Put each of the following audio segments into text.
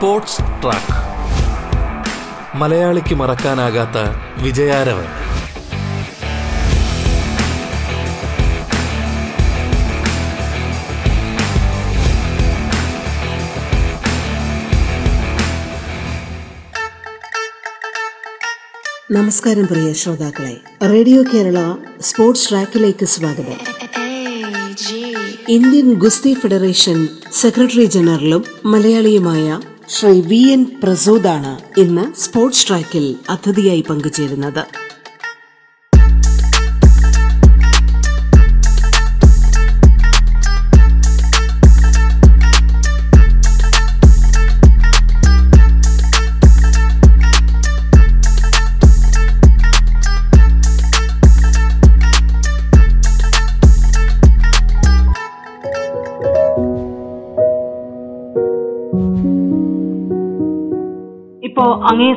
Sports track. മലയാളിക്ക് മറക്കാനാകാത്ത വിജയാരവൻ. നമസ്കാരം പ്രിയ ശ്രോതാക്കളെ. റേഡിയോ കേരള സ്പോർട്സ് ട്രാക്കിലേക്ക് സ്വാഗതം. ഇന്ത്യൻ ഗുസ്തി ഫെഡറേഷൻ സെക്രട്ടറി ജനറലും മലയാളിയുമായ ശ്രീ വി എൻ പ്രസൂദാണ് ഇന്ന് സ്പോർട്സ് ട്രാക്കിൽ അതിഥിയായി പങ്കുചേരുന്നത്.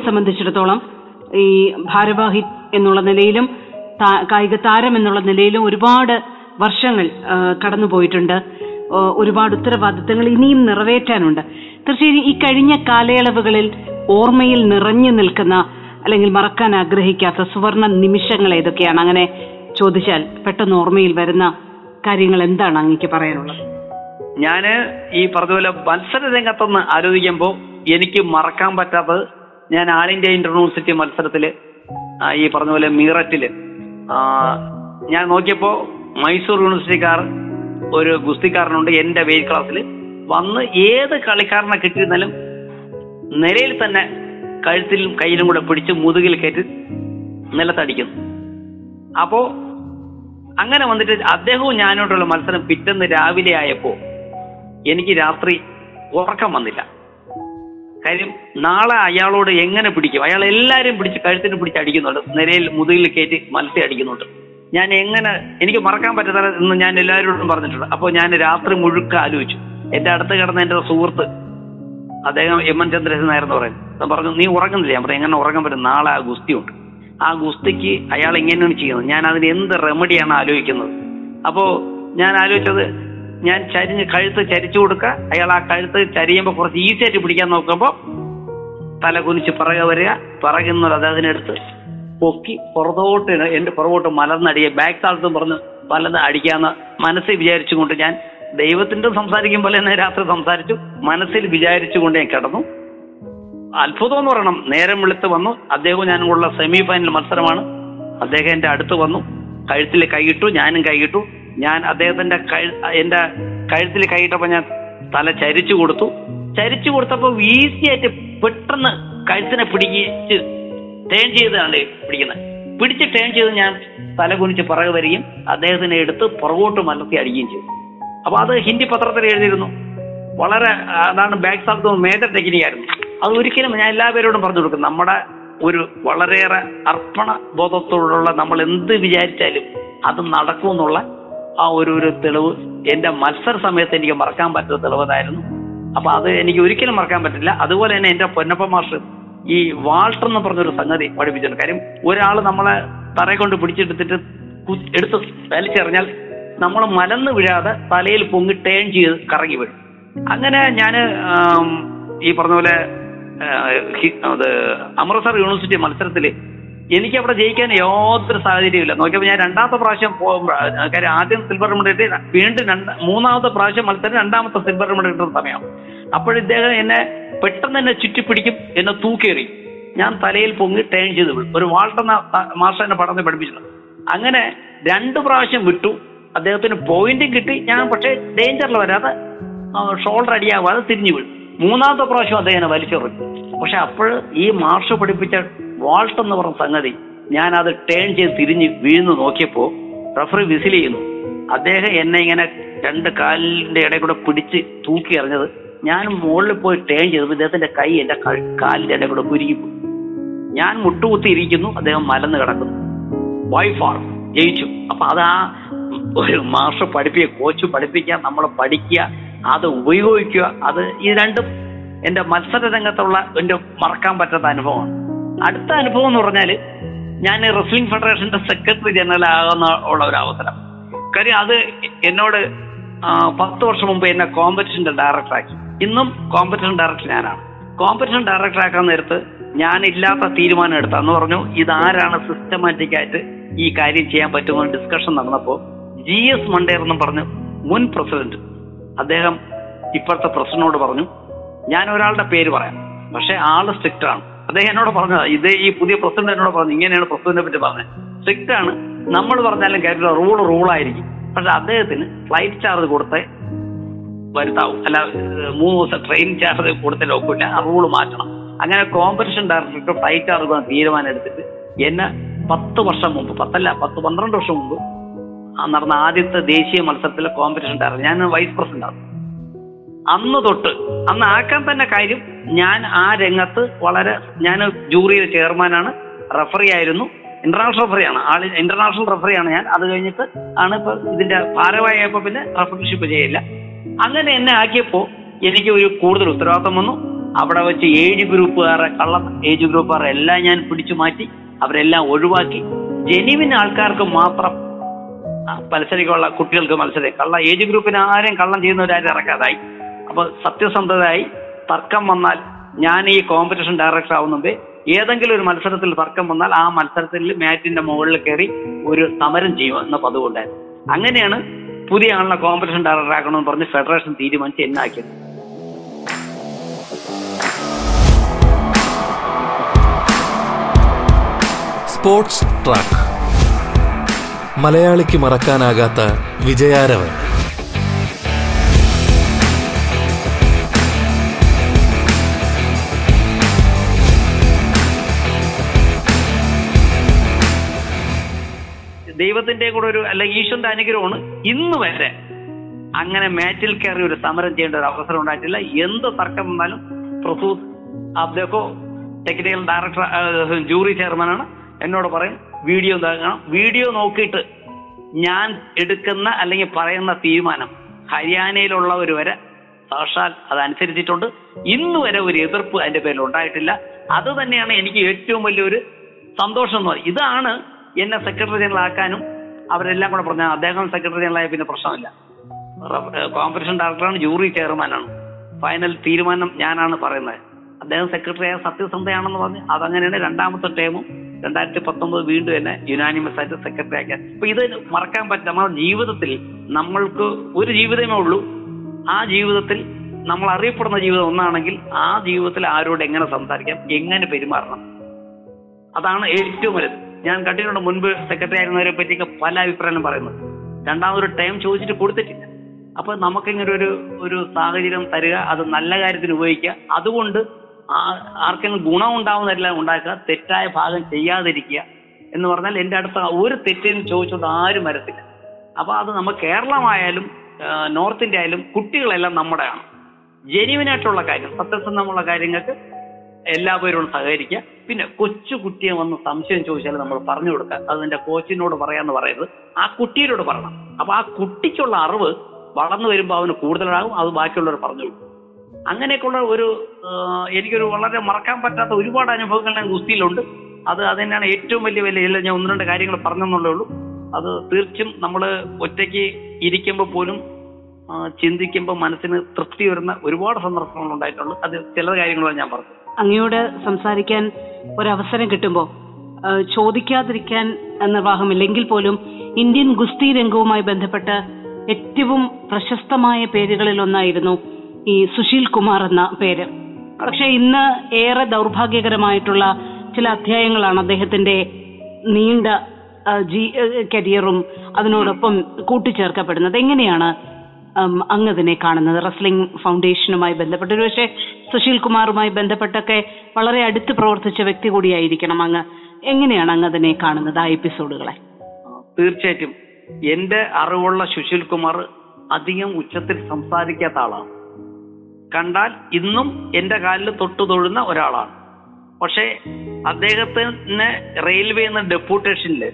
സംബന്ധിച്ചിടത്തോളം ഈ ഭാരവാഹി എന്നുള്ള നിലയിലും കായിക താരം എന്നുള്ള നിലയിലും ഒരുപാട് വർഷങ്ങൾ കടന്നുപോയിട്ടുണ്ട്. ഒരുപാട് ഉത്തരവാദിത്തങ്ങൾ ഇനിയും നിറവേറ്റാനുണ്ട്. തീർച്ചയായും ഈ കഴിഞ്ഞ കാലയളവുകളിൽ ഓർമ്മയിൽ നിറഞ്ഞു നിൽക്കുന്ന അല്ലെങ്കിൽ മറക്കാൻ ആഗ്രഹിക്കാത്ത സുവർണ നിമിഷങ്ങൾ ഏതൊക്കെയാണ്? അങ്ങനെ ചോദിച്ചാൽ പെട്ടെന്ന് ഓർമ്മയിൽ വരുന്ന കാര്യങ്ങൾ എന്താണ് അങ്ങേക്ക് പറയാനുള്ളത്? ഞാൻ ഈ പറഞ്ഞതുപോലെ പോലെ മത്സര രംഗത്തൊന്ന് ആലോചിക്കുമ്പോൾ എനിക്ക് മറക്കാൻ പറ്റാത്തത് ഞാൻ ആൾ ഇന്ത്യ ഇന്റർയൂണിവേഴ്സിറ്റി മത്സരത്തിൽ ഈ പറഞ്ഞ പോലെ മീററ്റിൽ ഞാൻ നോക്കിയപ്പോ മൈസൂർ യൂണിവേഴ്സിറ്റിക്കാർ ഒരു ഗുസ്തിക്കാരനുണ്ട് എന്റെ വെയിറ്റ് ക്ലാസ്സിൽ വന്ന് ഏത് കളിക്കാരനെ കിട്ടിയിരുന്നാലും നിലയിൽ തന്നെ കഴുത്തിലും കയ്യിലും കൂടെ പിടിച്ച് മുതുകിൽ കയറ്റി നിലത്തടിക്കുന്നു അപ്പോ അങ്ങനെ വന്നിട്ട് അദ്ദേഹവും ഞാനോട്ടുള്ള മത്സരം പിറ്റേന്ന് രാവിലെ ആയപ്പോ എനിക്ക് രാത്രി ഉറക്കം വന്നില്ല. കാര്യം നാളെ അയാളോട് എങ്ങനെ പിടിക്കും? അയാൾ എല്ലാരും പിടിച്ച് കഴുത്തിന് പിടിച്ച് അടിക്കുന്നുണ്ട്. നിരയിൽ മുതുകിൽ കയറ്റി മത്സ്യം അടിക്കുന്നുണ്ട്. ഞാൻ എങ്ങനെ എനിക്ക് മറക്കാൻ പറ്റത്തില്ല എന്ന് ഞാൻ എല്ലാവരോടും പറഞ്ഞിട്ടുണ്ട്. അപ്പോൾ ഞാൻ രാത്രി മുഴുക്ക ആലോചിച്ചു. എന്റെ അടുത്ത് കിടന്ന എന്റെ സുഹൃത്ത് അദ്ദേഹം എം എൻ ചന്ദ്രശേഖരൻ നായർ എന്ന് പറയുന്നത് പറഞ്ഞു നീ ഉറങ്ങുന്നില്ല? ഞാൻ പറഞ്ഞു എങ്ങനെ ഉറങ്ങാൻ പറ്റും? നാളെ ആ ഗുസ്തിയുണ്ട്. ആ ഗുസ്തിക്ക് അയാൾ എങ്ങനെയാണ് ചെയ്യുന്നത്. ഞാൻ അതിന് എന്ത് റെമഡിയാണ് ആലോചിക്കുന്നത്? അപ്പോൾ ഞാൻ ആലോചിച്ചത് ഞാൻ ചരിഞ്ഞ് കഴുത്ത് ചരിച്ചു കൊടുക്കുക. അയാൾ ആ കഴുത്ത് ചരിയുമ്പോൾ കുറച്ച് ഈസി ആയിട്ട് പിടിക്കാൻ നോക്കുമ്പോൾ തല കുനിച്ച് പിറകെ വരിക. പിറകുന്നത് അദ്ദേഹത്തിനെടുത്ത് പൊക്കി പുറത്തോട്ട് എന്റെ പുറകോട്ട് മലർന്നടിയെ ബാക്ക് താഴ്ത്തും പറഞ്ഞ് പലത് അടിക്കാന്ന് മനസ്സിൽ വിചാരിച്ചുകൊണ്ട് ഞാൻ ദൈവത്തിന്റെ സംസാരിക്കും പോലെ തന്നെ രാത്രി സംസാരിച്ചു. മനസ്സിൽ വിചാരിച്ചുകൊണ്ട് ഞാൻ കിടന്നു. അത്ഭുതം എന്ന് പറയണം. നേരം വെളുത്ത് വന്നു. അദ്ദേഹവും ഞാനും കൂടെ സെമി ഫൈനൽ മത്സരമാണ്. അദ്ദേഹം എന്റെ അടുത്ത് വന്നു. കഴുത്തിൽ കൈയിട്ടു ഞാനും കൈയിട്ടു ഞാൻ അദ്ദേഹത്തിന്റെ എന്റെ കഴുത്തിൽ കൈയിട്ടപ്പോ ഞാൻ തല ചരിച്ചു കൊടുത്തു. ചരിച്ചു കൊടുത്തപ്പോ ഈസി ആയിട്ട് പെട്ടെന്ന് കഴുത്തിനെ പിടിച്ച് ടേൺ ചെയ്താണ് പിടിക്കുന്നത്. പിടിച്ച് ടേൺ ചെയ്ത് ഞാൻ തല കുനിച്ച് പുറകെ വരികയും അദ്ദേഹത്തിനെ എടുത്ത് പുറകോട്ട് മലർത്തി അടിക്കുകയും ചെയ്തു. അപ്പൊ അത് ഹിന്ദി പത്രത്തിൽ എഴുതിയിരുന്നു. വളരെ അതാണ് ബാക്ക് സ്ഥലത്ത് മേജർ ടെക്നിക്കായിരുന്നു അത് ഒരിക്കലും ഞാൻ എല്ലാവരോടും പറഞ്ഞു കൊടുക്കും നമ്മുടെ ഒരു വളരെയേറെ അർപ്പണ ബോധത്തോടുള്ള നമ്മൾ എന്ത് വിചാരിച്ചാലും അത് നടക്കുമെന്നുള്ള ആ ഒരു ഒരു തെളിവ് എന്റെ മത്സര സമയത്ത് എനിക്ക് മറക്കാൻ പറ്റുന്ന തെളിവതായിരുന്നു അപ്പൊ അത് എനിക്ക് ഒരിക്കലും മറക്കാൻ പറ്റില്ല. അതുപോലെ തന്നെ എന്റെ പൊന്നപ്പ മാഷ് ഈ വാൾട്ടർ എന്ന് പറഞ്ഞൊരു സംഗതി പഠിപ്പിച്ചിട്ടുണ്ട്. കാര്യം ഒരാൾ നമ്മളെ തറയെ കൊണ്ട് പിടിച്ചെടുത്തിട്ട് എടുത്ത് വലിച്ചെറിഞ്ഞാൽ നമ്മൾ മലന്ന് വീഴാതെ തലയിൽ പൊങ്ങി ടേൺ ചെയ്ത് കറങ്ങി വീഴും. അങ്ങനെ ഞാൻ ഈ പറഞ്ഞ പോലെ അമൃത്സർ യൂണിവേഴ്സിറ്റി മത്സരത്തിൽ എനിക്ക് അവിടെ ജയിക്കാൻ യാതൊരു സാഹചര്യമില്ല നോക്കിയപ്പോൾ ഞാൻ രണ്ടാമത്തെ പ്രാവശ്യം കാര്യം ആദ്യം സിൽവർ മെഡൽ വീണ്ടും രണ്ട് മൂന്നാമത്തെ പ്രാവശ്യം മത്സരം രണ്ടാമത്തെ സിൽവർ മെഡൽ കിട്ടുന്ന സമയം അപ്പോഴിദ്ദേഹം എന്നെ പെട്ടെന്ന് എന്നെ ചുറ്റിപ്പിടിക്കും എന്നെ തൂക്കേറി. ഞാൻ തലയിൽ പൊങ്ങി ടേൺ ചെയ്ത് വിടും ഒരു വാൾട്ടെന്ന മാസ്റ്റർ എന്നെ പഠനം പഠിപ്പിച്ചിട്ടുണ്ട് അങ്ങനെ രണ്ട് പ്രാവശ്യം വിട്ടു. അദ്ദേഹത്തിന് പോയിന്റും കിട്ടി. ഞാൻ പക്ഷേ ഡേഞ്ചറിൽ വരാതെ ഷോൾഡർ അടിയാവാതെ തിരിഞ്ഞു വീഴും മൂന്നാമത്തെ പ്രാവശ്യം അദ്ദേഹം വലിച്ചെറിഞ്ഞു പക്ഷെ അപ്പോൾ ഈ മാർഷ് പഠിപ്പിച്ച വാൾട്ട് എന്ന് പറഞ്ഞ സംഗതി ഞാൻ അത് ടേൺ ചെയ്ത് തിരിഞ്ഞ് വീഴുന്നു നോക്കിയപ്പോൾ റഫറി വിസിൽ ചെയ്യുന്നു. അദ്ദേഹം എന്നെ ഇങ്ങനെ രണ്ട് കാലിന്റെ ഇടയിൽ കൂടെ പിടിച്ച് തൂക്കി എറിഞ്ഞത് ഞാൻ മുകളിൽ പോയി ടേൺ ചെയ്തപ്പോൾ ഇദ്ദേഹത്തിന്റെ കൈ എന്റെ കാലിന്റെ ഇടയിൽ കൂടെ കുരുങ്ങി ഞാൻ മുട്ടുകുത്തി ഇരിക്കുന്നു അദ്ദേഹം മലന്ന് കിടക്കുന്നു. വൈഫാർ ജയിച്ചു. അപ്പൊ അത് ആ ഒരു മാസ്റ്റർ പഠിപ്പിക്കുക കോച്ച് പഠിപ്പിക്കുക നമ്മൾ പഠിക്കുക അത് ഉപയോഗിക്കുക അത് ഈ രണ്ടും എന്റെ മത്സര രംഗത്തുള്ള എന്റെ മറക്കാൻ പറ്റാത്ത അനുഭവമാണ്. അടുത്ത അനുഭവം എന്ന് പറഞ്ഞാൽ ഞാൻ റെസ്ലിംഗ് ഫെഡറേഷന്റെ സെക്രട്ടറി ജനറൽ ആകുന്ന ഉള്ള ഒരു അവസരം. കാര്യം അത് എന്നോട് പത്ത് വർഷം മുമ്പ് എന്നെ കോമ്പറ്റീഷന്റെ ഡയറക്ടർ ആക്കി. ഇന്നും കോമ്പറ്റീഷൻ ഡയറക്ടർ ഞാനാണ്. കോമ്പറ്റീഷൻ ഡയറക്ടർ ആക്കാൻ നേരത്ത് ഞാൻ ഇല്ലാത്ത തീരുമാനം എടുത്ത എന്ന് പറഞ്ഞു ഇതാരാണ് സിസ്റ്റമാറ്റിക് ആയിട്ട് ഈ കാര്യം ചെയ്യാൻ പറ്റുമെന്ന് ഡിസ്കഷൻ നടന്നപ്പോൾ ജി എസ് മണ്ടേർ എന്നും പറഞ്ഞു മുൻ പ്രസിഡന്റ് അദ്ദേഹം ഇപ്പോഴത്തെ പ്രസിഡന്റിനോട് പറഞ്ഞു ഞാൻ ഒരാളുടെ പേര് പറയാം പക്ഷെ ആൾ സ്ട്രിക്റ്റ് ആണ്. അദ്ദേഹം എന്നോട് പറഞ്ഞത് ഇത് ഈ പുതിയ പ്രസിഡന്റ് എന്നോട് പറഞ്ഞു ഇങ്ങനെയാണ് പ്രസിഡന്റിനെ പറ്റി പറഞ്ഞത്. സ്ട്രിക്റ്റ് ആണ്. നമ്മൾ പറഞ്ഞാലും കാര്യമില്ല റൂൾ റൂൾ ആയിരിക്കും. പക്ഷെ അദ്ദേഹത്തിന് ഫ്ലൈറ്റ് ചാർജ് കൊടുത്തേ വരുത്താവും. അല്ല മൂന്ന് ദിവസം ട്രെയിൻ ചാർജ് കൊടുത്ത ഒക്കില്ല ആ റൂൾ മാറ്റണം. അങ്ങനെ കോമ്പറ്റീഷൻ ഡയറക്ടർക്ക് ഫ്ലൈറ്റ് ചാർജ് തീരുമാനം എടുത്തിട്ട് എന്നെ പത്ത് വർഷം മുമ്പ് പത്തല്ല പത്ത് പന്ത്രണ്ട് വർഷം മുമ്പ് നടന്ന ആദ്യത്തെ ദേശീയ മത്സരത്തിലെ കോമ്പറ്റീഷൻ ഡയറക്ടർ ഞാൻ വൈസ് പ്രസിഡന്റ് ആണ്. അന്ന് തൊട്ട് അന്ന് ആക്കാൻ തന്നെ കാര്യം ഞാൻ ആ രംഗത്ത് വളരെ ഞാൻ ജൂറിയുടെ ചെയർമാനാണ് റഫറി ആയിരുന്നു ഇന്റർനാഷണൽ റഫറിയാണ് ആൾ ഇന്റർനാഷണൽ റഫറിയാണ് ഞാൻ. അത് കഴിഞ്ഞിട്ട് ആണ് ഇപ്പൊ ഇതിന്റെ ഭാരവായപ്പോ പിന്നെ റഫറിഷിപ്പ് ചെയ്യില്ല അങ്ങനെ എന്നെ ആക്കിയപ്പോ എനിക്ക് ഒരു കൂടുതൽ ഉത്തരവാദിത്തം വന്നു. അവിടെ വെച്ച് ഏജ് ഗ്രൂപ്പുകാരെ കള്ള ഏജ് ഗ്രൂപ്പുകാരെ എല്ലാം ഞാൻ പിടിച്ചു മാറ്റി അവരെല്ലാം ഒഴിവാക്കി. ജെനുവിൻ ആൾക്കാർക്ക് മാത്രം മത്സരിക്കുള്ള കുട്ടികൾക്ക് മത്സരം കള്ള ഏജ് ഗ്രൂപ്പിന് ആരും കള്ളം ചെയ്യുന്നവരാരും ഇറക്കാതായി. അപ്പൊ സത്യസന്ധതയായി തർക്കം വന്നാൽ ഞാൻ ഈ കോമ്പറ്റീഷൻ ഡയറക്ടർ ആവുന്നത് ഏതെങ്കിലും ഒരു മത്സരത്തിൽ തർക്കം വന്നാൽ ആ മത്സരത്തിൽ മാറ്റിന്റെ മുകളിൽ കയറി ഒരു സമരം ചെയ്യും എന്ന പതിവുണ്ടായിരുന്നു അങ്ങനെയാണ് പുതിയ ആളിനെ കോമ്പറ്റീഷൻ ഡയറക്ടർ ആക്കണമെന്ന് പറഞ്ഞ് ഫെഡറേഷൻ തീരുമാനിച്ച് എന്നാക്കിയത് സ്പോർട്സ് ട്രാക്ക്. മലയാളിക്ക് മറക്കാനാകാത്ത വിജയാരവൻ. ദൈവത്തിന്റെ കൂടെ ഒരു അല്ലെങ്കിൽ ഈശ്വരന്റെ അനുഗ്രഹമാണ് ഇന്ന് വരെ അങ്ങനെ മാറ്റിൽ കയറി ഒരു സമരം ചെയ്യേണ്ട ഒരു അവസരം ഉണ്ടായിട്ടില്ല. എന്ത് തർക്കം വന്നാലും പ്രസൂത് അബ്ദോ ടെക്നിക്കൽ ഡയറക്ടർ ജൂറി ചെയർമാനാണ് എന്നോട് പറയും വീഡിയോ നോക്കണം വീഡിയോ നോക്കിയിട്ട് ഞാൻ എടുക്കുന്ന അല്ലെങ്കിൽ പറയുന്ന തീരുമാനം ഹരിയാനയിലുള്ളവർ വരെ സാക്ഷാൽ അതനുസരിച്ചിട്ടുണ്ട്. ഇന്നു വരെ ഒരു എതിർപ്പ് അതിന്റെ പേരിൽ ഉണ്ടായിട്ടില്ല. അത് തന്നെയാണ് എനിക്ക് ഏറ്റവും വലിയൊരു സന്തോഷം എന്ന് പറയുന്നത്. ഇതാണ് എന്നെ സെക്രട്ടറി ജനറൽ ആക്കാനും അവരെല്ലാം കൂടെ പറഞ്ഞ അദ്ദേഹം സെക്രട്ടറി ജനറൽ ആയ പിന്നെ പ്രശ്നമില്ല. കോമ്പറ്റീഷൻ ഡയറക്ടറാണ് ജൂറി ചെയർമാനാണ് ഫൈനൽ തീരുമാനം ഞാനാണ് പറയുന്നത്. അദ്ദേഹം സെക്രട്ടറി ആയ സത്യസന്ധയാണെന്ന് പറഞ്ഞ് അതങ്ങനെയാണ് രണ്ടാമത്തെ ടേമും രണ്ടായിരത്തി പത്തൊമ്പത് വീണ്ടും എന്നെ യുനാനിമസ് ആയിട്ട് സെക്രട്ടറി ആക്കിയ. അപ്പൊ ഇത് മറക്കാൻ പറ്റില്ല. നമ്മുടെ ജീവിതത്തിൽ നമ്മൾക്ക് ഒരു ജീവിതമേ ഉള്ളൂ. ആ ജീവിതത്തിൽ നമ്മൾ അറിയപ്പെടുന്ന ജീവിതം ഒന്നാണെങ്കിൽ ആ ജീവിതത്തിൽ ആരോട് എങ്ങനെ സംസാരിക്കാം എങ്ങനെ പെരുമാറണം? അതാണ് ഏറ്റവും വലുത്. ഞാൻ കണ്ടിട്ടുണ്ട് മുൻപ് സെക്രട്ടറി ആയിരുന്നവരെ പറ്റിയൊക്കെ പല അഭിപ്രായം പറയുന്നത്. രണ്ടാമതൊരു ടൈം ചോദിച്ചിട്ട് കൊടുത്തിട്ടില്ല. അപ്പൊ നമുക്കിങ്ങനെ ഒരു ഒരു സാഹചര്യം തരിക അത് നല്ല കാര്യത്തിന് ഉപയോഗിക്കുക. അതുകൊണ്ട് ആർക്കെങ്കിലും ഗുണം ഉണ്ടാവുന്നതെല്ലാം ഉണ്ടാക്കുക തെറ്റായ ഭാഗം ചെയ്യാതിരിക്കുക എന്ന് പറഞ്ഞാൽ എന്റെ അടുത്ത ഒരു തെറ്റിനും ചോദിച്ചുകൊണ്ട് ആരും വരത്തില്ല. അപ്പൊ അത് നമ്മൾ കേരളമായാലും നോർത്ത് ഇന്ത്യ ആയാലും കുട്ടികളെല്ലാം നമ്മുടെയാണ്. ജെനുവിനായിട്ടുള്ള കാര്യം സത്യസന്ധമുള്ള കാര്യങ്ങൾക്ക് എല്ലാവരോടും സഹകരിക്കുക. പിന്നെ കൊച്ചു കുട്ടിയെ വന്ന് സംശയം ചോദിച്ചാൽ നമ്മൾ പറഞ്ഞു കൊടുക്കുക. അത് നിന്റെ കോച്ചിനോട് പറയാന്ന് പറയരുത് ആ കുട്ടിയോട് പറയണം. അപ്പൊ ആ കുട്ടിക്കുള്ള അറിവ് വളർന്നു വരുമ്പോൾ അവന് കൂടുതലാകും. അത് ബാക്കിയുള്ളവർ പറഞ്ഞു കൊടുക്കും. അങ്ങനെയൊക്കെയുള്ള ഒരു എനിക്കൊരു വളരെ മറക്കാൻ പറ്റാത്ത ഒരുപാട് അനുഭവങ്ങൾ ഞാൻ ഗുസ്തിയിലുണ്ട്. അത് അത് തന്നെയാണ് ഏറ്റവും വലിയ വലിയ ഇല്ല ഞാൻ ഒന്ന് രണ്ട് കാര്യങ്ങൾ പറഞ്ഞെന്നുള്ളേ ഉള്ളൂ. അത് തീർച്ചയായും നമ്മൾ ഒറ്റയ്ക്ക് ഇരിക്കുമ്പോൾ പോലും ചിന്തിക്കുമ്പോൾ മനസ്സിന് തൃപ്തി വരുന്ന ഒരുപാട് സന്ദർഭങ്ങൾ ഉണ്ടായിട്ടുണ്ട് അത് ചില കാര്യങ്ങളാണ് ഞാൻ പറഞ്ഞത്. അങ്ങയോട് സംസാരിക്കാൻ ഒരവസരം കിട്ടുമ്പോൾ ചോദിക്കാതിരിക്കാൻ നിർവാഹമില്ലെങ്കിൽ പോലും ഇന്ത്യൻ ഗുസ്തി രംഗവുമായി ബന്ധപ്പെട്ട് ഏറ്റവും പ്രശസ്തമായ പേരുകളിൽ ഒന്നായിരുന്നു ഈ സുശീൽ കുമാർ എന്ന പേര്. പക്ഷെ ഇന്ന് ഏറെ ദൗർഭാഗ്യകരമായിട്ടുള്ള ചില അധ്യായങ്ങളാണ് അദ്ദേഹത്തിന്റെ നീണ്ട കരിയറും അതിനോടൊപ്പം കൂട്ടിച്ചേർക്കപ്പെടുന്നത്. എങ്ങനെയാണ് അങ്ങ് അതിനെ കാണുന്നത്. റസ്ലിംഗ് ഫൗണ്ടേഷനുമായി ബന്ധപ്പെട്ട് ഒരുപക്ഷെ സുശീൽ കുമാറുമായി ബന്ധപ്പെട്ടൊക്കെ വളരെ അടുത്ത് പ്രവർത്തിച്ച വ്യക്തി കൂടിയായിരിക്കണം അങ്ങ്. എങ്ങനെയാണ് അങ്ങ് അതിനെ കാണുന്നത് ആ എപ്പിസോഡുകളെ തീർച്ചയായിട്ടും. എന്റെ അറിവുള്ള സുശീൽ കുമാർ അധികം ഉച്ചത്തിൽ സംസാരിക്കാത്ത ആളാണ്. കണ്ടാൽ ഇന്നും എന്റെ കാലിൽ തൊട്ടു തൊഴുന്ന ഒരാളാണ്. പക്ഷേ അദ്ദേഹത്തിന് റെയിൽവേ എന്ന ഡെപ്യൂട്ടേഷനിൽ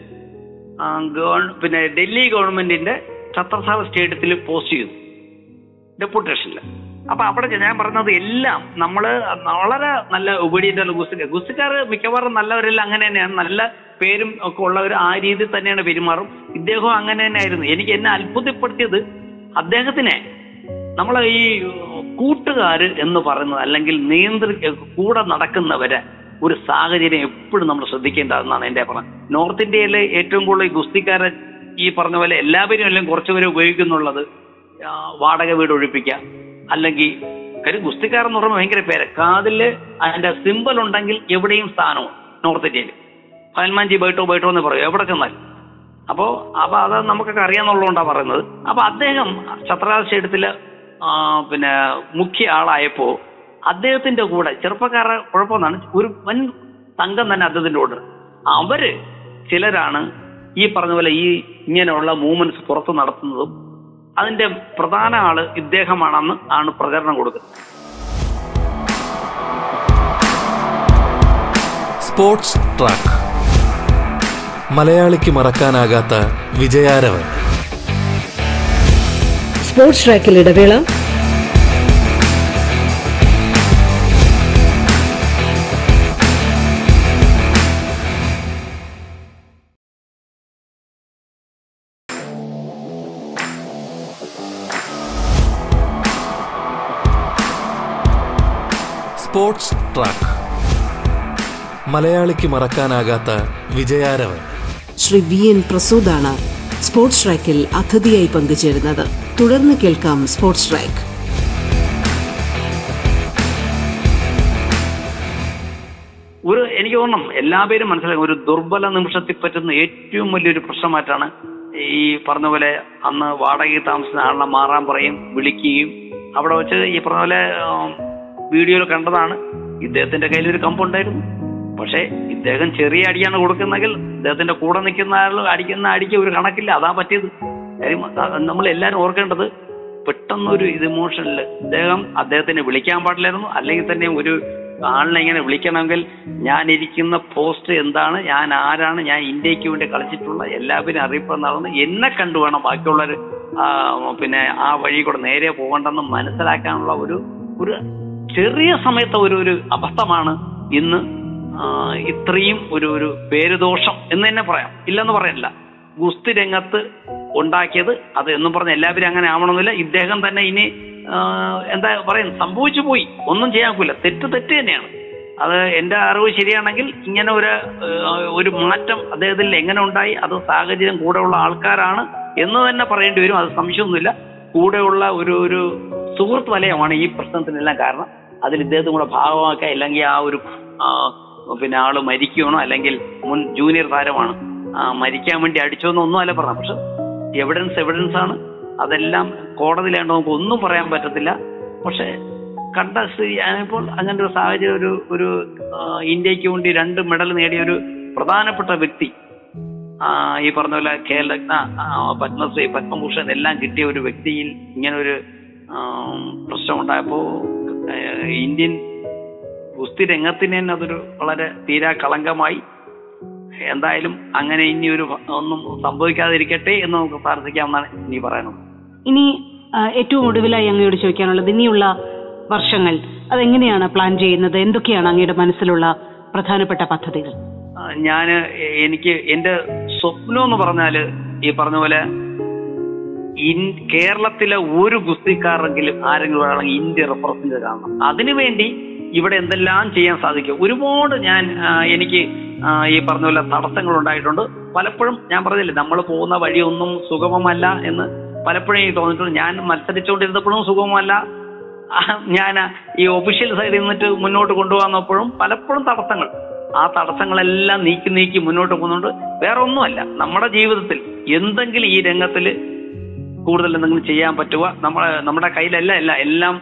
പിന്നെ ഡൽഹി ഗവൺമെന്റിന്റെ ഛത്രസാല സ്റ്റേഡിയത്തിൽ പോസ്റ്റ് ചെയ്തു. ഡെപ്യൂട്ടേഷനിൽ അപ്പൊ അവിടെ ഞാൻ പറഞ്ഞത് എല്ലാം നമ്മൾ വളരെ നല്ല ഒബീഡിയന്റ് ഗുസ്തിക്കാർ. ഗുസ്തിക്കാർ മിക്കവാറും നല്ലവരെല്ലാം അങ്ങനെ തന്നെയാണ്. നല്ല പേരും ഒക്കെ ഉള്ളവർ ആ രീതിയിൽ തന്നെയാണ് പെരുമാറും. ഇദ്ദേഹം അങ്ങനെ തന്നെ ആയിരുന്നു എനിക്ക് എന്നെ അത്ഭുതപ്പെടുത്തിയത് അദ്ദേഹത്തിനെ. നമ്മളെ ഈ കൂട്ടുകാര് എന്ന് പറയുന്നത് അല്ലെങ്കിൽ നിയന്ത്രി കൂടെ നടക്കുന്നവരെ ഒരു സാഹചര്യം എപ്പോഴും നമ്മൾ ശ്രദ്ധിക്കേണ്ടതെന്നാണ് എന്റെ അഭിപ്രായം. നോർത്ത് ഇന്ത്യയിലെ ഏറ്റവും കൂടുതൽ ഗുസ്തിക്കാരെ ഈ പറഞ്ഞ പോലെ എല്ലാവരും എല്ലാം കുറച്ചുപേരെ ഉപയോഗിക്കുന്നുള്ളത് വാടക വീട് ഒഴിപ്പിക്കുക അല്ലെങ്കിൽ കാര്യം ഗുസ്തിക്കാരെന്ന് പറയുമ്പോൾ ഭയങ്കര പേര്. കാതിൽ അതിന്റെ സിമ്പൽ ഉണ്ടെങ്കിൽ എവിടെയും സ്ഥാനവും നോർത്ത് ഇന്ത്യയിൽ ഫൈൻമാൻജി ബൈട്ടോ ബൈട്ടോ എന്ന് പറയും എവിടെ ചെന്നാൽ അപ്പോ അപ്പൊ അത് നമുക്കൊക്കെ അറിയാന്നുള്ളതുകൊണ്ടാണ് പറയുന്നത്. അപ്പൊ അദ്ദേഹം ഛത്രരാജ് ആ പിന്നെ മുഖ്യ ആളായപ്പോ അദ്ദേഹത്തിന്റെ കൂടെ ചെറുപ്പക്കാരെ കുഴപ്പമെന്നാണ് ഒരു വൻ സംഘം തന്നെ അദ്ദേഹത്തിന്റെ കൂടെ. അവർ ചിലരാണ് ഈ പറഞ്ഞ പോലെ ഈ ഇങ്ങനെയുള്ള മൂവ്മെന്റ്സ് പുറത്ത് നടത്തുന്നതും അതിന്റെ പ്രധാന ആൾ ഇദ്ദേഹമാണെന്ന് ആണ് പ്രചരണം കൊടുക്കുന്നത്. സ്പോർട്സ് ട്രാക്ക് മലയാളിക്ക് മറക്കാനാകാത്ത വിജയാരവൻ. സ്പോർട്സ് ട്രാക്കിൽ ഇടവേള. Sports track. മലയാളിക്ക് മറക്കാനാകാത്ത വിജയാരവൻ. ശ്രീ വി എൻ പ്രസൂദാണ് സ്പോർട്സ് ട്രാക്കിൽ അതിഥിയായി പങ്കുചേരുന്നത്. തുടർന്ന് കേൾക്കാം സ്പോർട്സ് ട്രാക്ക്. ഒരു എനിക്ക് തോന്നണം എല്ലാവരും മനസ്സിലാക്കും ഒരു ദുർബല നിമിഷത്തിൽ പറ്റുന്ന ഏറ്റവും വലിയൊരു പ്രശ്നമായിട്ടാണ് ഈ പറഞ്ഞ പോലെ അന്ന് വാടകയിൽ താമസിക്കുന്ന ആളിനെ മാറാൻ പറയും വിളിക്കുകയും. അവിടെ വെച്ച് ഈ പറഞ്ഞ പോലെ വീഡിയോയിൽ കണ്ടതാണ്. ഇദ്ദേഹത്തിന്റെ കയ്യിൽ ഒരു കമ്പുണ്ടായിരുന്നു. പക്ഷേ ഇദ്ദേഹം ചെറിയ അടിയാണ് കൊടുക്കുന്നെങ്കിൽ ഇദ്ദേഹത്തിന്റെ കൂടെ നിൽക്കുന്ന ആൾ അടിക്കുന്ന അടിക്ക് ഒരു കണക്കില്ല. അതാ പറ്റിയത്. നമ്മൾ എല്ലാവരും ഓർക്കേണ്ടത് പെട്ടെന്നൊരു ഇത് ഇമോഷനിൽ ഇദ്ദേഹം അദ്ദേഹത്തിനെ വിളിക്കാൻ പാടില്ലായിരുന്നു. അല്ലെങ്കിൽ തന്നെ ഒരു ആളിനെ ഇങ്ങനെ വിളിക്കണമെങ്കിൽ ഞാൻ ഇരിക്കുന്ന പോസ്റ്റ് എന്താണ് ഞാൻ ആരാണ് ഞാൻ ഇന്ത്യയ്ക്ക് വേണ്ടി കളിച്ചിട്ടുള്ള എല്ലാവരും അറിയിപ്പ് നടന്ന് എന്നെ കണ്ടു വേണം. ബാക്കിയുള്ളവർ പിന്നെ ആ വഴി കൂടെ നേരെ പോകണ്ടെന്ന് മനസ്സിലാക്കാനുള്ള ഒരു ഒരു ചെറിയ സമയത്തെ ഒരു ഒരു അബദ്ധമാണ് ഇന്ന് ഇത്രയും ഒരു ഒരു പേരുദോഷം എന്ന് തന്നെ പറയാം. ഇല്ലെന്ന് പറയല്ല. ഗുസ്തി രംഗത്ത് ഉണ്ടാക്കിയത് അത് എന്നും പറഞ്ഞ എല്ലാവരും അങ്ങനെ ആവണമെന്നില്ല. ഇദ്ദേഹം തന്നെ ഇനി എന്താ പറയുന്നത് സംഭവിച്ചു പോയി. ഒന്നും ചെയ്യാൻ തെറ്റ് തെറ്റ് തന്നെയാണ്. അത് എന്റെ അറിവ് ശരിയാണെങ്കിൽ ഇങ്ങനെ ഒരു ഒരു മാറ്റം അദ്ദേഹത്തിൽ എങ്ങനെ ഉണ്ടായി അത് സാഹചര്യം കൂടെയുള്ള ആൾക്കാരാണ് എന്ന് തന്നെ പറയേണ്ടി വരും. അത് സംശയമൊന്നുമില്ല. കൂടെയുള്ള ഒരു ഒരു സുഹൃത്ത് വലയമാണ് ഈ പ്രശ്നത്തിനെല്ലാം കാരണം. അതിൽ ഇദ്ദേഹത്തും കൂടെ ഭാഗമാക്കുക അല്ലെങ്കിൽ ആ ഒരു പിന്നെ ആൾ മരിക്കുകയാണോ അല്ലെങ്കിൽ മുൻ ജൂനിയർ താരമാണ്? മരിക്കാൻ വേണ്ടി അടിച്ചോന്നൊന്നും അല്ല പറഞ്ഞത്. പക്ഷെ എവിഡൻസ് എവിഡൻസ് ആണ്. അതെല്ലാം കോടതിയിലാണ്ട് നമുക്ക് ഒന്നും പറയാൻ പറ്റത്തില്ല. പക്ഷെ കണ്ട സ്ഥിതി ഇപ്പോൾ അങ്ങനെ ഒരു സാഹചര്യം ഒരു ഒരു ഇന്ത്യയ്ക്ക് വേണ്ടി രണ്ട് മെഡൽ നേടിയ ഒരു പ്രധാനപ്പെട്ട വ്യക്തി ഈ പറഞ്ഞ പോലെ കേരള പത്മശ്രീ പത്മഭൂഷൺ എല്ലാം കിട്ടിയ ഒരു വ്യക്തിയിൽ ഇങ്ങനെ ഒരു പ്രശ്നം ഉണ്ടായപ്പോ ആ, ഇന്ത്യൻ ഗുസ്തി രംഗത്തിന് തന്നെ അതൊരു വളരെ തീരാ കളങ്കമായി. എന്തായാലും അങ്ങനെ ഇനി ഒരു ഒന്നും സംഭവിക്കാതിരിക്കട്ടെ എന്ന് നമുക്ക് പ്രാർത്ഥിക്കാമെന്നാണ് ഇനി പറയാനുള്ളത്. ഇനി ഏറ്റവും ഒടുവിലായി അങ്ങയോട് ചോദിക്കാനുള്ളത് ഇനിയുള്ള വർഷങ്ങൾ അതെങ്ങനെയാണ് പ്ലാൻ ചെയ്യുന്നത്? എന്തൊക്കെയാണ് അങ്ങയുടെ മനസ്സിലുള്ള പ്രധാനപ്പെട്ട പദ്ധതികൾ? ഞാൻ ഞാൻ എനിക്ക് എന്റെ സ്വപ്നം എന്ന് പറഞ്ഞാൽ ഈ പറഞ്ഞ പോലെ കേരളത്തിലെ ഒരു ഗുസ്തിക്കാരെങ്കിലും ആരെങ്കിലും ആണെങ്കിൽ ഇന്ത്യ റെപ്രസെന്റ് കാണണം. അതിനുവേണ്ടി ഇവിടെ എന്തെല്ലാം ചെയ്യാൻ സാധിക്കും? ഒരുപാട് ഞാൻ എനിക്ക് ഈ പറഞ്ഞ പോലെ തടസ്സങ്ങൾ ഉണ്ടായിട്ടുണ്ട്. പലപ്പോഴും ഞാൻ പറഞ്ഞില്ലേ നമ്മൾ പോകുന്ന വഴിയൊന്നും സുഗമമല്ല എന്ന് പലപ്പോഴും എനിക്ക് തോന്നിയിട്ടുണ്ട്. ഞാൻ മത്സരിച്ചുകൊണ്ടിരുന്നപ്പോഴും സുഗമമല്ല. ഞാൻ ഈ ഒഫീഷ്യൽ സൈഡിൽ നിന്നിട്ട് മുന്നോട്ട് കൊണ്ടുപോകുന്നപ്പോഴും പലപ്പോഴും തടസ്സങ്ങൾ. ആ തടസ്സങ്ങളെല്ലാം നീക്കി നീക്കി മുന്നോട്ട് പോകുന്നുണ്ട്. വേറെ ഒന്നുമല്ല നമ്മുടെ ജീവിതത്തിൽ എന്തെങ്കിലും ഈ രംഗത്തിൽ കൂടുതൽ എന്തെങ്കിലും ചെയ്യാൻ പറ്റുക. നമ്മളെ നമ്മുടെ കയ്യിലല്ല അല്ല എല്ലാം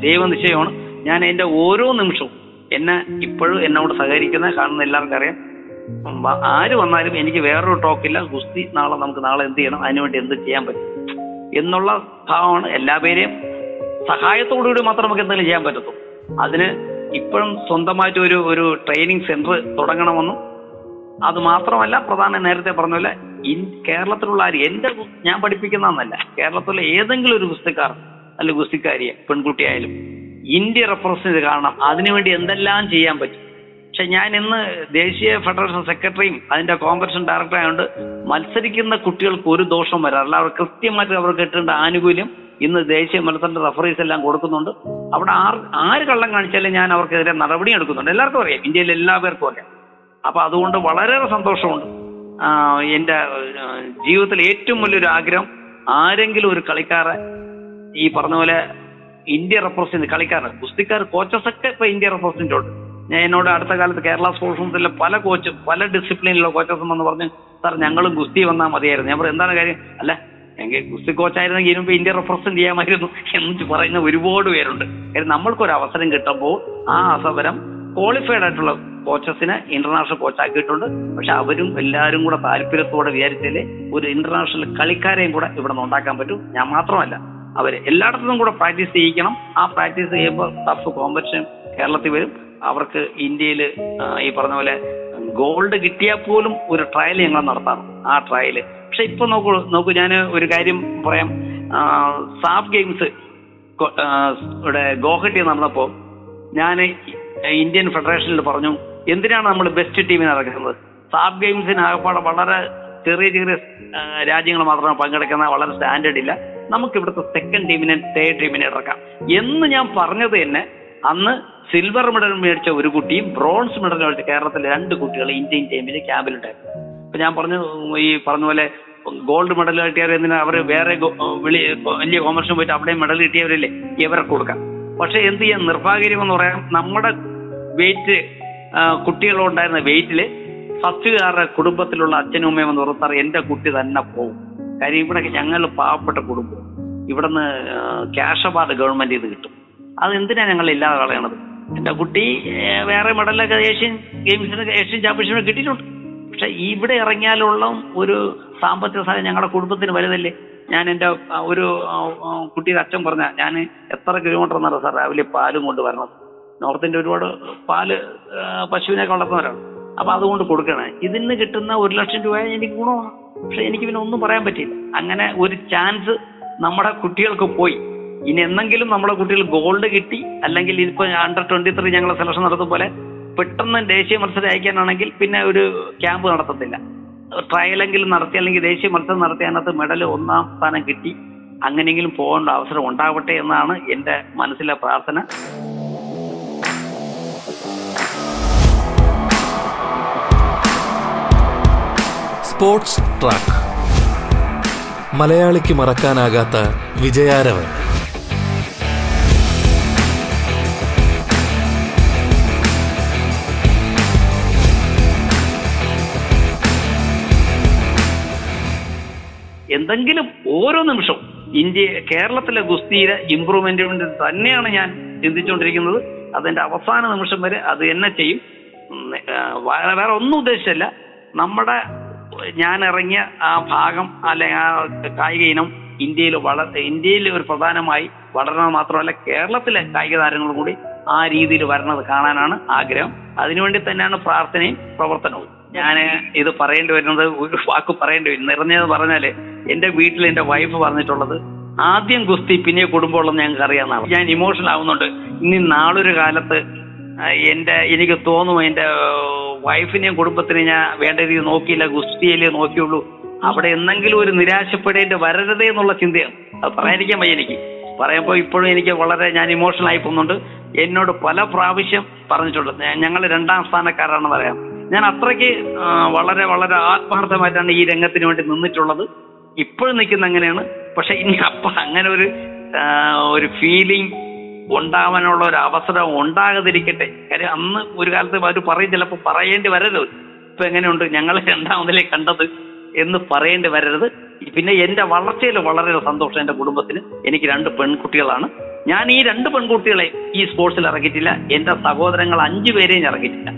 ദൈവനിശ്ചയമാണ് ഞാൻ എന്റെ ഓരോ നിമിഷവും എന്നെ ഇപ്പോഴും എന്നോട് സഹകരിക്കുന്ന കാണുന്ന എല്ലാവർക്കും അറിയാം. ആര് വന്നാലും എനിക്ക് വേറൊരു ടോക്കില്ല ഗുസ്തി നാളെ നമുക്ക് നാളെ എന്ത് ചെയ്യണം? അതിനുവേണ്ടി എന്ത് ചെയ്യാൻ പറ്റും? എന്നുള്ള ഭാവമാണ് എല്ലാ പേരെയും സഹായത്തോടുകൂടി മാത്രം നമുക്ക് എന്തെങ്കിലും ചെയ്യാൻ പറ്റത്തുള്ളൂ. അതിന് ഇപ്പോഴും സ്വന്തമായിട്ട് ഒരു ഒരു ട്രെയിനിങ് സെന്റർ തുടങ്ങണമെന്നും അത് മാത്രമല്ല പ്രധാന നേരത്തെ പറഞ്ഞ പോലെ കേരളത്തിലുള്ള ആര് എന്റെ ഞാൻ പഠിപ്പിക്കുന്നതെന്നല്ല. കേരളത്തിലെ ഏതെങ്കിലും ഒരു ഗുസ്തിക്കാർ അല്ലെ ഗുസ്തിക്കാരിയെ പെൺകുട്ടിയായാലും ഇന്ത്യ റെപ്രസെന്റ് ചെയ്ത് കാണണം. അതിനുവേണ്ടി എന്തെല്ലാം ചെയ്യാൻ പറ്റും? പക്ഷെ ഞാൻ ഇന്ന് ദേശീയ ഫെഡറേഷൻ സെക്രട്ടറിയും അതിന്റെ കോമ്പറ്റീഷൻ ഡയറക്ടർ ആയതുകൊണ്ട് മത്സരിക്കുന്ന കുട്ടികൾക്ക് ഒരു ദോഷം വരാറില്ല. അവർ കൃത്യമായിട്ട് അവർക്ക് കിട്ടേണ്ട ആനുകൂല്യം ഇന്ന് ദേശീയ മത്സരത്തിന്റെ റഫറീസ് എല്ലാം കൊടുക്കുന്നുണ്ട്. അവിടെ ആർ ആര് കള്ളം കാണിച്ചാലും ഞാൻ അവർക്കെതിരെ നടപടി എടുക്കുന്നുണ്ട്. എല്ലാവർക്കും അറിയാം. ഇന്ത്യയിൽ എല്ലാവർക്കും അറിയാം. അപ്പൊ അതുകൊണ്ട് വളരെയേറെ സന്തോഷമുണ്ട്. എന്റെ ജീവിതത്തിലെ ഏറ്റവും വലിയൊരു ആഗ്രഹം ആരെങ്കിലും ഒരു കളിക്കാരെ ഈ പറഞ്ഞ പോലെ ഇന്ത്യ റെപ്രസെന്റ് കളിക്കാരൻ ഗുസ്തിക്കാർ കോച്ചസ് ഒക്കെ ഇപ്പൊ ഇന്ത്യ റെപ്രസെന്റ് ഉണ്ട്. ഞാൻ എന്നോട് അടുത്ത കാലത്ത് കേരള സ്പോർട്സ് പല കോച്ചും പല ഡിസിപ്ലിനിലുള്ള കോച്ചസും വന്ന് പറഞ്ഞു സാർ ഞങ്ങളും ഗുസ്തി വന്നാൽ മതിയായിരുന്നു. ഞാൻ പറഞ്ഞു എന്താണ് കാര്യം? അല്ല എങ്കിൽ ഗുസ്തി കോച്ചായിരുന്നെങ്കിൽ ഇതിനുമ്പ് ഇന്ത്യ റെപ്രസെന്റ് ചെയ്യാമായിരുന്നു. എന്ന് പറയുന്ന ഒരുപാട് പേരുണ്ട്. കാര്യം നമ്മൾക്കൊരു അവസരം കിട്ടുമ്പോൾ ആ അവസരം ക്വാളിഫൈഡ് ആയിട്ടുള്ള കോച്ചസിനെ ഇന്റർനാഷണൽ കോച്ചാക്കിയിട്ടുണ്ട് പക്ഷെ അവരും എല്ലാവരും കൂടെ താല്പര്യത്തോടെ വിചാരിച്ചാലേ ഒരു ഇന്റർനാഷണൽ കളിക്കാരെയും കൂടെ ഇവിടെ നിന്ന് ഉണ്ടാക്കാൻ പറ്റും. ഞാൻ മാത്രമല്ല അവർ എല്ലായിടത്തും കൂടെ പ്രാക്ടീസ് ചെയ്യിക്കണം. ആ പ്രാക്ടീസ് ചെയ്യുമ്പോൾ ടഫ് കോമ്പറ്റീഷൻ കേരളത്തിൽ വരും. അവർക്ക് ഇന്ത്യയിൽ ഈ പറഞ്ഞ പോലെ ഗോൾഡ് കിട്ടിയാൽ പോലും ഒരു ട്രയൽ ഞങ്ങൾ നടത്താറ് ആ ട്രയൽ പക്ഷെ ഇപ്പൊ നോക്കൂ നോക്കൂ ഞാൻ ഒരു കാര്യം പറയാം. സാഫ് ഗെയിംസ് ഇവിടെ ഗോഹട്ടി നടന്നപ്പോ ഞാൻ ഇന്ത്യൻ ഫെഡറേഷനിൽ പറഞ്ഞു എന്തിനാണ് നമ്മൾ ബെസ്റ്റ് ടീമിനെ ഇറക്കുന്നത്? സാബ് ഗെയിംസിന് ആകപ്പാടെ വളരെ ചെറിയ ചെറിയ രാജ്യങ്ങൾ മാത്രമാണ് പങ്കെടുക്കുന്ന വളരെ സ്റ്റാൻഡേർഡ് ഇല്ല. നമുക്ക് ഇവിടുത്തെ സെക്കൻഡ് ടീമിനെ തേർഡ് ടീമിനെ ഇറക്കാം. എന്ന് ഞാൻ പറഞ്ഞത് തന്നെ അന്ന് സിൽവർ മെഡൽ മേടിച്ച ഒരു കുട്ടിയും ബ്രോൺസ് മെഡൽ മേടിച്ച കേരളത്തിലെ രണ്ട് കുട്ടികൾ ഇന്ത്യൻ ടീമിൽ ക്യാമ്പിലുണ്ടായിരുന്നു അപ്പൊ ഞാൻ പറഞ്ഞു ഈ പറഞ്ഞ പോലെ ഗോൾഡ് മെഡൽ കിട്ടിയവർ എന്തിനാ അവർ വേറെ വലിയ കോമേഴ്സിന് പോയിട്ട് അവിടെ മെഡൽ കിട്ടിയവരില്ലേ? ഇവരെ കൊടുക്കാം. പക്ഷെ എന്ത് ചെയ്യാൻ നിർഭാഗ്യം എന്ന് പറയാം നമ്മുടെ വെയിറ്റ് കുട്ടികളുണ്ടായിരുന്ന വെയിറ്റിൽ ഫസ്റ്റുകാരുടെ കുടുംബത്തിലുള്ള അച്ഛനും അമ്മയും എന്ന് പറഞ്ഞാൽ എന്റെ കുട്ടി തന്നെ പോകും കാര്യം ഇവിടെ ഞങ്ങൾ പാവപ്പെട്ട കുടുംബം. ഇവിടുന്ന് ക്യാഷ് അവാർഡ് ഗവൺമെന്റ് ഇത് കിട്ടും. അത് എന്തിനാ ഞങ്ങൾ ഇല്ലാതെ കളയണത്? എന്റെ കുട്ടി വേറെ മെഡലൊക്കെ ഏഷ്യൻ ഗെയിംസിന് ഏഷ്യൻ ചാമ്പ്യൻഷിപ്പിന് കിട്ടിയിട്ടുണ്ട്. പക്ഷെ ഇവിടെ ഇറങ്ങിയാലുള്ള ഒരു സാമ്പത്തിക സഹായം ഞങ്ങളുടെ കുടുംബത്തിന് വലുതല്ലേ? ഞാൻ എന്റെ ഒരു കുട്ടിയുടെ അച്ഛൻ പറഞ്ഞ ഞാൻ എത്ര കിലോമീറ്റർ എന്നറിയാം സാർ രാവിലെ പാലും കൊണ്ട് വരണം നോർത്ത് ഇന്ത്യ ഒരുപാട് പാൽ പശുവിനെ വളർത്തുന്നവരാണ്. അപ്പൊ അതുകൊണ്ട് കൊടുക്കണേ. ഇതിന് കിട്ടുന്ന ഒരു ലക്ഷം രൂപ എനിക്ക് ഗുണമാണ്. പക്ഷെ എനിക്ക് പിന്നെ ഒന്നും പറയാൻ പറ്റില്ല അങ്ങനെ ഒരു ചാൻസ് നമ്മുടെ കുട്ടികൾക്ക് പോയി. ഇനി എന്നെങ്കിലും നമ്മുടെ കുട്ടികൾ ഗോൾഡ് കിട്ടി അല്ലെങ്കിൽ ഇപ്പൊ അണ്ടർ ട്വന്റി ത്രീ ഞങ്ങൾ സെലക്ഷൻ നടത്തും പോലെ പെട്ടെന്ന് ദേശീയ മത്സരം അയക്കാനാണെങ്കിൽ പിന്നെ ഒരു ക്യാമ്പ് നടത്തത്തില്ല. ട്രയലെങ്കിലും നടത്തി അല്ലെങ്കിൽ ദേശീയ മത്സരം നടത്തി അതിനകത്ത് മെഡൽ ഒന്നാം സ്ഥാനം കിട്ടി. അങ്ങനെയെങ്കിലും പോകേണ്ട അവസരം ഉണ്ടാവട്ടെ എന്നാണ് എന്റെ മനസ്സിലെ പ്രാർത്ഥന. Sports track. മലയാളിക്ക് മറക്കാനാകാത്ത വിജയാരവൻ. എന്തെങ്കിലും ഓരോ നിമിഷം ഇന്ത്യ കേരളത്തിലെ ഗുസ്തിയിലെ ഇമ്പ്രൂവ്മെന്റിന് തന്നെയാണ് ഞാൻ ചിന്തിച്ചുകൊണ്ടിരിക്കുന്നത്. അതിന്റെ അവസാന നിമിഷം വരെ അത് എന്നെ ചെയ്യും. വേറെ ഒന്നും ഉദ്ദേശിച്ചല്ല. നമ്മുടെ ഞാൻ ഇറങ്ങിയ ആ ഭാഗം അല്ലെങ്കിൽ ആ കായിക ഇനം ഇന്ത്യയിൽ വളർ ഇന്ത്യയിൽ ഒരു പ്രധാനമായി വളരണം മാത്രമല്ല കേരളത്തിലെ കായിക താരങ്ങൾ കൂടി ആ രീതിയിൽ വരണത് കാണാനാണ് ആഗ്രഹം. അതിനുവേണ്ടി തന്നെയാണ് പ്രാർത്ഥനയും പ്രവർത്തനവും. ഞാൻ ഇത് പറയേണ്ടി വരുന്നത് ഒരു വാക്ക് പറയേണ്ടി വരും. നിറഞ്ഞത് പറഞ്ഞാൽ എന്റെ വീട്ടിൽ എന്റെ വൈഫ് പറഞ്ഞിട്ടുള്ളത് ആദ്യം ഗുസ്തി പിന്നെ കുടുംബമുള്ളത് ഞങ്ങൾക്ക് അറിയാവുന്നതാണ് ഞാൻ ഇമോഷണൽ ആവുന്നുണ്ട്. ഇനി നാളൊരു കാലത്ത് എന്റെ എനിക്ക് തോന്നും എന്റെ വൈഫിനെയും കുടുംബത്തിനെയും ഞാൻ വേണ്ട രീതിയിൽ നോക്കിയില്ല ഗുസ്തിയിലേ നോക്കിയുള്ളൂ. അവിടെ എന്തെങ്കിലും ഒരു നിരാശപ്പെടേണ്ടി വരരുതേ എന്നുള്ള ചിന്തയാണ്. അത് പറയാനിരിക്കാൻ വയ്യ എനിക്ക്. പറയുമ്പോൾ ഇപ്പോഴും എനിക്ക് വളരെ ഞാൻ ഇമോഷണൽ ആയി പോകുന്നുണ്ട്. എന്നോട് പല പ്രാവശ്യം പറഞ്ഞിട്ടുണ്ട്. ഞങ്ങൾ രണ്ടാം സ്ഥാനക്കാരാണെന്ന് പറയാം. ഞാൻ അത്രയ്ക്ക് വളരെ വളരെ ആത്മാർത്ഥമായിട്ടാണ് ഈ രംഗത്തിന് വേണ്ടി നിന്നിട്ടുള്ളത്. ഇപ്പോഴും നിൽക്കുന്ന അങ്ങനെയാണ്. പക്ഷെ ഇനി അപ്പം അങ്ങനെ ഒരു ഒരു ഫീലിംഗ് ഉണ്ടാവാനുള്ള ഒരു അവസരം ഉണ്ടാകാതിരിക്കട്ടെ കാര്യം അന്ന് ഒരു കാലത്ത് അവർ പറയും ചിലപ്പോൾ പറയേണ്ടി വരരുത്. ഇപ്പൊ എങ്ങനെയുണ്ട്? ഞങ്ങൾ രണ്ടാമതിലേ കണ്ടത് എന്ന് പറയേണ്ടി വരരുത്. പിന്നെ എന്റെ വളർച്ചയിൽ വളരെ സന്തോഷം എന്റെ കുടുംബത്തിന്. എനിക്ക് രണ്ട് പെൺകുട്ടികളാണ്. ഞാൻ ഈ രണ്ട് പെൺകുട്ടികളെ ഈ സ്പോർട്സിൽ ഇറക്കിയിട്ടില്ല എന്റെ സഹോദരങ്ങൾ അഞ്ചു പേരെയും ഇറക്കിയിട്ടില്ല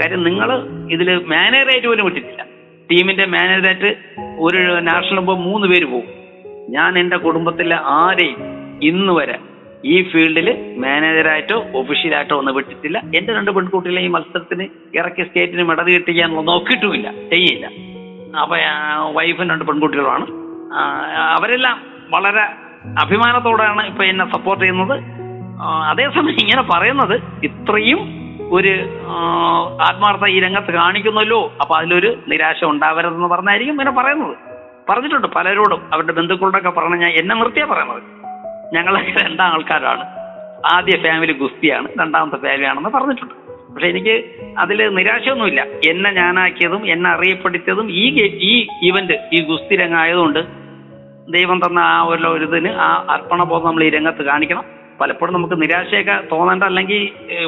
കാര്യം നിങ്ങൾ ഇതിൽ മാനേജറായിട്ട് പോലും വിട്ടിട്ടില്ല. ടീമിന്റെ മാനേജറായിട്ട് ഒരു നാഷണൽ പോകുമ്പോൾ മൂന്ന് പേര് പോകും. ഞാൻ എന്റെ കുടുംബത്തിലെ ആരെയും ഇന്ന് വരെ ഈ ഫീൽഡിൽ മാനേജറായിട്ടോ ഒഫീഷ്യലായിട്ടോ ഒന്നും വിട്ടിട്ടില്ല. എന്റെ രണ്ട് പെൺകുട്ടികളെ ഈ മത്സരത്തിന് ഇറക്കി സ്റ്റേറ്റിന് മെഡൽ കിട്ടിക്കാൻ നോക്കിയിട്ടുമില്ല ചെയ്യില്ല. അപ്പൊ വൈഫും രണ്ട് പെൺകുട്ടികളുമാണ്. അവരെല്ലാം വളരെ അഭിമാനത്തോടെയാണ് ഇപ്പൊ എന്നെ സപ്പോർട്ട് ചെയ്യുന്നത്. അതേസമയം ഇങ്ങനെ പറയുന്നത് ഇത്രയും ഒരു ആത്മാർത്ഥ ഈ രംഗത്ത് കാണിക്കുന്നല്ലോ. അപ്പൊ അതിലൊരു നിരാശ ഉണ്ടാവരുതെന്ന് പറഞ്ഞായിരിക്കും ഇങ്ങനെ പറയുന്നത്. പറഞ്ഞിട്ടുണ്ട് പലരോടും അവരുടെ ബന്ധുക്കളോടൊക്കെ പറഞ്ഞ ഞാൻ എന്നെ നിർത്തിയാ പറയുന്നത്. ഞങ്ങളൊക്കെ രണ്ടാം ആൾക്കാരാണ്. ആദ്യ ഫാമിലി ഗുസ്തിയാണ് രണ്ടാമത്തെ ഫാമിലി ആണെന്ന് പറഞ്ഞിട്ടുണ്ട്. പക്ഷെ എനിക്ക് അതിൽ നിരാശയൊന്നുമില്ല. എന്നെ ഞാനാക്കിയതും എന്നെ അറിയപ്പെടുത്തിയതും ഈ ഈ ഇവന്റ് ഈ ഗുസ്തി രംഗമായതുകൊണ്ട് ദൈവം തന്ന ആ ഒരു ഒരു ഇതിന് ആ അർപ്പണബോധം നമ്മൾ ഈ രംഗത്ത് കാണിക്കണം. പലപ്പോഴും നമുക്ക് നിരാശയൊക്കെ തോന്നേണ്ട അല്ലെങ്കിൽ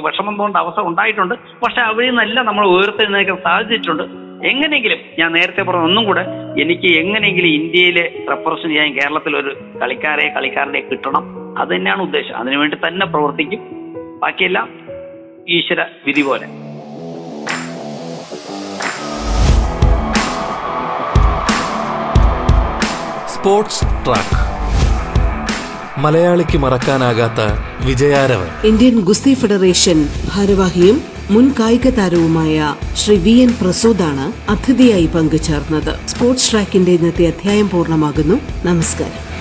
വിഷമം തോന്നേണ്ട അവസ്ഥ ഉണ്ടായിട്ടുണ്ട്. പക്ഷെ അവിടെ നിന്നെല്ലാം നമ്മൾ ഉയർത്തെഴുന്നേക്കാൻ സാധിച്ചിട്ടുണ്ട്. എങ്ങനെയെങ്കിലും ഞാൻ നേരത്തെ പറഞ്ഞ ഒന്നും കൂടെ എനിക്ക് എങ്ങനെയെങ്കിലും ഇന്ത്യയിലെ റെപ്രസെന്റ് ചെയ്യാൻ കേരളത്തിൽ ഒരു കളിക്കാരെ കളിക്കാരനെ കിട്ടണം. അത് തന്നെയാണ് ഉദ്ദേശം. അതിനുവേണ്ടി തന്നെ പ്രവർത്തിക്കും. ബാക്കിയെല്ലാം ഈശ്വര വിധി പോലെ. Sports track. മലയാളിക്ക് മറക്കാനാകാത്ത വിജയാരവൻ. ഇന്ത്യൻ ഗുസ്തി ഫെഡറേഷൻ ഭാരവാഹിയും മുൻ കായിക താരവുമായ ശ്രീ വി എൻ പ്രസൂദാണ് അതിഥിയായി പങ്കുചേർന്നത്. സ്പോർട്സ് ട്രാക്കിന്റെ ഇന്നത്തെ അധ്യായം പൂർണമാകുന്നു. നമസ്കാരം.